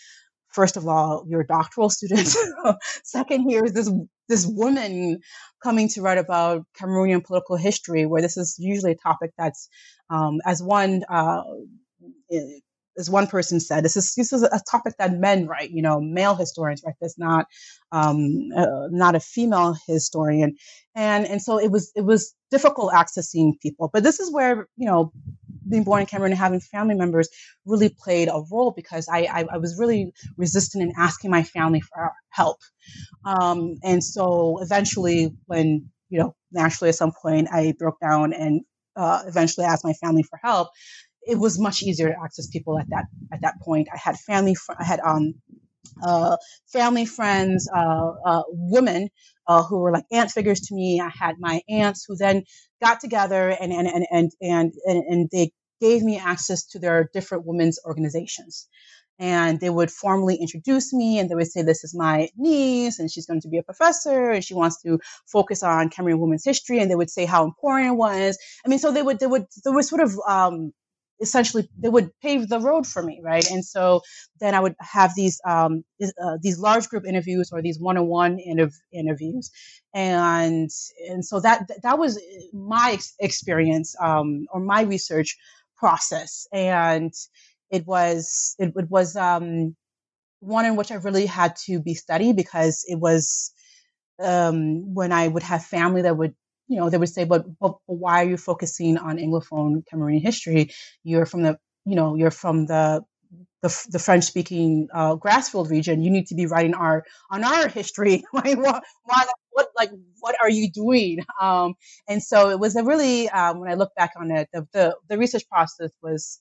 first of all you're a doctoral student second here is this this woman coming to write about Cameroonian political history where this is usually a topic that's um, as one uh, as one person said, this is this is a topic that men write, you know, male historians write this, not um, uh, not a female historian, and and so it was it was difficult accessing people. But this is where you know being born in Cameroon and having family members really played a role because I I, I was really resistant in asking my family for help, um, and so eventually when you know naturally at some point I broke down and uh, eventually asked my family for help it was much easier to access people at that at that point. I had family, fr- I had um, uh, family friends, uh, uh, women uh, who were like aunt figures to me. I had my aunts who then got together and and and and and, and, and they gave me access to their different women's organizations. And they would formally introduce me and they would say, This is my niece, and she's going to be a professor, and she wants to focus on Cameroon women's history. And they would say how important it was. I mean, so they would, they would, there was sort of um, essentially they would pave the road for me right? And so then i would have these um, uh, these large group interviews or these one-on-one interv- interviews. And and so that that was my experience um, or my research process. And it was it, it was um, one in which i really had to be steady because it was um, when i would have family that would you know, they would say, but, but, but why are you focusing on Anglophone Cameroonian history? You're from the, you know, you're from the the, the French speaking uh, Grassfield region, you need to be writing our on our history. like, what, why, what, like, what are you doing? Um, and so it was a really, um, when I look back on it, the, the, the research process was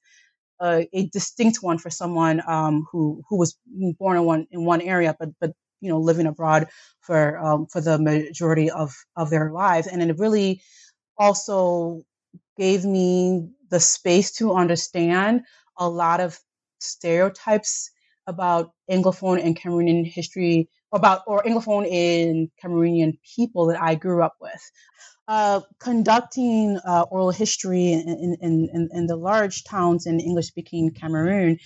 uh, a distinct one for someone um, who who was born in one in one area, but but you know living abroad for um, for the majority of of their lives, and it really also gave me the space to understand a lot of stereotypes about Anglophone and Cameroonian history, about or Anglophone and Cameroonian people that I grew up with. Uh, conducting uh, oral history in, in, in, in, the large towns in English speaking Cameroon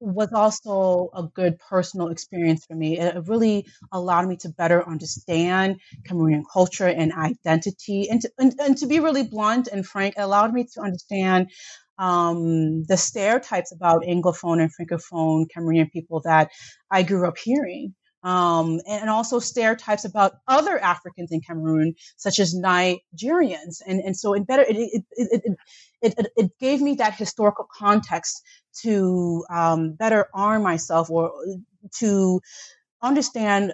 was also a good personal experience for me. It really allowed me to better understand Cameroonian culture and identity. And to, and, and to be really blunt and frank, it allowed me to understand um, the stereotypes about Anglophone and Francophone Cameroonian people that I grew up hearing. Um, and also stereotypes about other Africans in Cameroon, such as Nigerians. And, and so it better, it, it, it, it, it, it gave me that historical context to um, better arm myself or to understand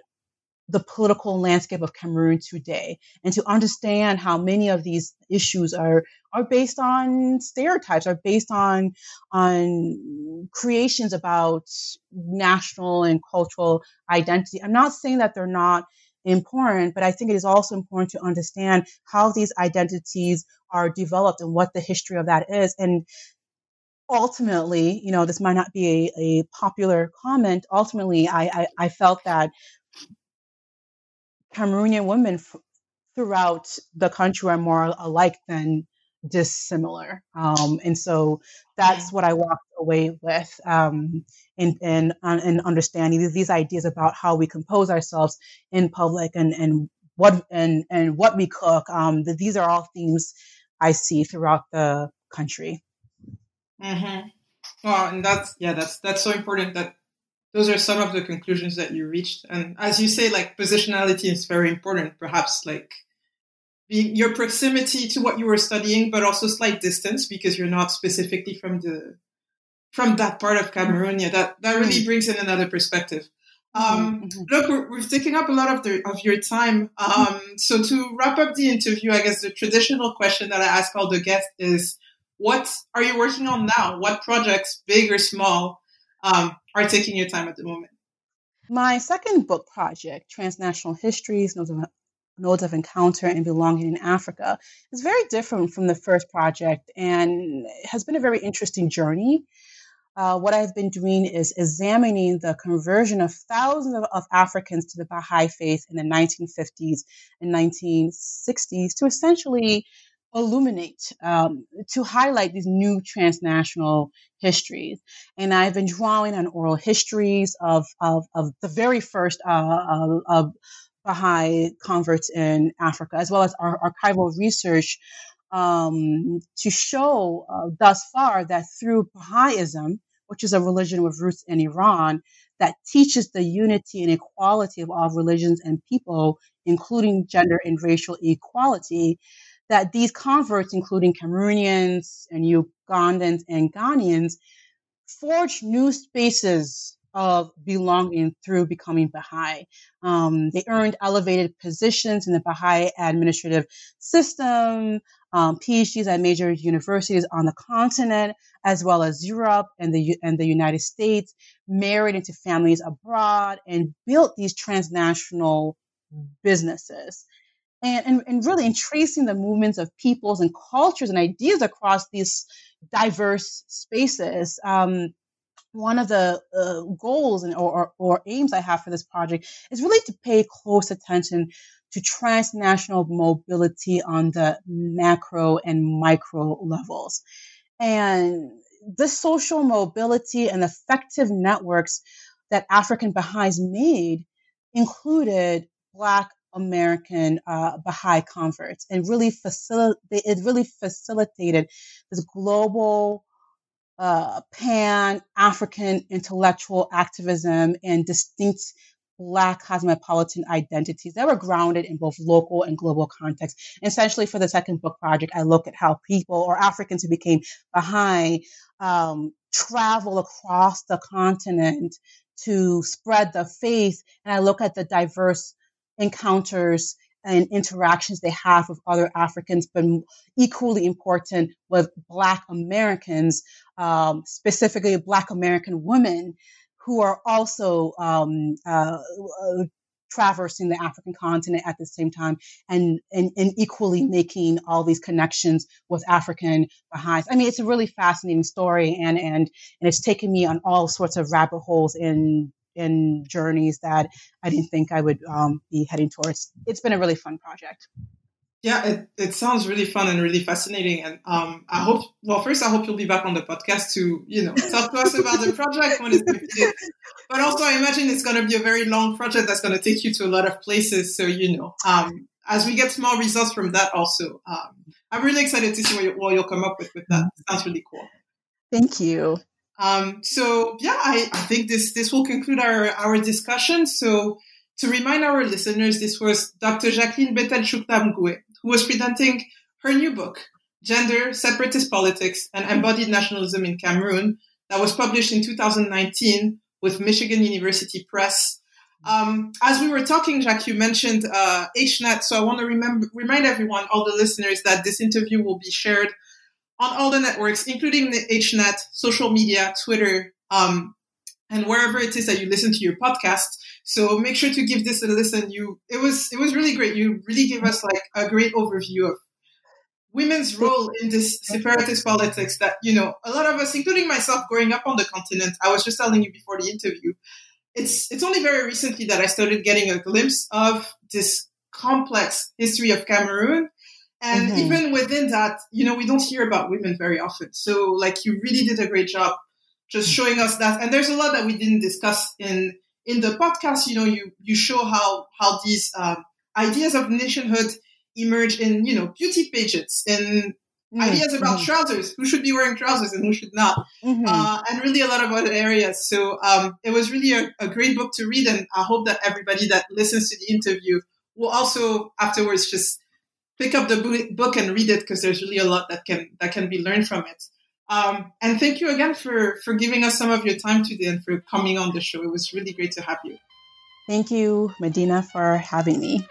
the political landscape of Cameroon today and to understand how many of these issues are are based on stereotypes are based on on creations about national and cultural identity i'm not saying that they're not important but i think it is also important to understand how these identities are developed and what the history of that is and ultimately, you know, this might not be a, a popular comment. Ultimately, I, I, I felt that Cameroonian women f- throughout the country are more alike than dissimilar. Um, and so that's what I walked away with um, in, in, in understanding these, ideas about how we compose ourselves in public and, and what and, and what we cook. Um, these are all themes I see throughout the country. Mm-hmm. Well, and that's yeah, that's that's so important that those are some of the conclusions that you reached. And as you say, like positionality is very important. Perhaps like your proximity to what you were studying, but also slight distance because you're not specifically from the from that part of Cameroon. Yeah, that that really mm. brings in another perspective. Um, mm-hmm. Look, we're, we're, taking up a lot of the of your time. Um, so to wrap up the interview, I guess the traditional question that I ask all the guests is, what are you working on now? What projects, big or small, um, are taking your time at the moment? My second book project, Transnational Histories, Nodes of, Nodes of Encounter and Belonging in Africa, is very different from the first project and has been a very interesting journey uh, what I've been doing is examining the conversion of thousands of, of, Africans to the Baha'i faith in the 1950s and 1960s to essentially illuminate, um, to highlight these new transnational histories. And I've been drawing on oral histories of, of, of the very first uh, of Baha'i converts in Africa, as well as our archival research um, to show uh, thus far that through Baha'ism, which is a religion with roots in Iran, that teaches the unity and equality of all religions and people, including gender and racial equality, that these converts, including Cameroonians and Ugandans and Ghanaians, forged new spaces of belonging through becoming Baha'i. Um, they earned elevated positions in the Baha'i administrative system, um, PhDs at major universities on the continent, as well as Europe and the and the United States, married into families abroad, and built these transnational businesses. And, and, and really in tracing the movements of peoples and cultures and ideas across these diverse spaces. Um, one of the uh, goals and or, or, aims I have for this project is really to pay close attention to transnational mobility on the macro and micro levels. And this social mobility and effective networks that African Baha'is made included Black American uh, Baha'i converts and really it really facilitated this global uh, pan African intellectual activism and distinct Black cosmopolitan identities that were grounded in both local and global context. Essentially, for the second book project, I look at how people or Africans who became Baha'i um, travel across the continent to spread the faith, and I look at the diverse encounters and interactions they have with other Africans, but equally important with Black Americans, um, specifically Black American women who are also um, uh, uh, traversing the African continent at the same time and, and, and equally making all these connections with African Baha'is. I mean, it's a really fascinating story and, and, and it's taken me on all sorts of rabbit holes in, in journeys that I didn't think I would um, be heading towards. It's been a really fun project. Yeah, it, it sounds really fun and really fascinating. And um, I hope, well, first, I hope you'll be back on the podcast to, you know, talk to us about the project when it's completed. But also, I imagine it's going to be a very long project that's going to take you to a lot of places. So, you know, um, as we get small results from that, also, um, I'm really excited to see what, you, what you'll come up with with that. It sounds really cool. Thank you. Um, so yeah, I, I think this this will conclude our our discussion. So to remind our listeners, this was Dr. Jacqueline Bethel Tchouta Mougoué, who was presenting her new book, Gender, Separatist Politics, and Embodied Nationalism in Cameroon, that was published in 2019 with Michigan University Press. Um, as we were talking, Jacques, you mentioned uh, H-Net, so I want to remember, remind everyone, all the listeners, that this interview will be shared on all the networks, including the H-Net, social media, Twitter, um, and wherever it is that you listen to your podcast. So make sure to give this a listen. You, it was, it was really great. You really gave us like a great overview of women's role in this separatist politics that, you know, a lot of us, including myself growing up on the continent, I was just telling you before the interview, it's, it's only very recently that I started getting a glimpse of this complex history of Cameroon. And mm-hmm. even within that, you know, we don't hear about women very often. So like you really did a great job just showing us that. And there's a lot that we didn't discuss in in the podcast, you know, you you show how how these um, ideas of nationhood emerge in you know beauty pageants and mm-hmm. ideas about mm-hmm. trousers, who should be wearing trousers and who should not, mm-hmm. uh, and really a lot of other areas. So um, it was really a, a, great book to read, and I hope that everybody that listens to the interview will also afterwards just pick up the book and read it because there's really a lot that can that can be learned from it. Um, and thank you again for, for giving us some of your time today and for coming on the show. It was really great to have you. Thank you, Medina, for having me.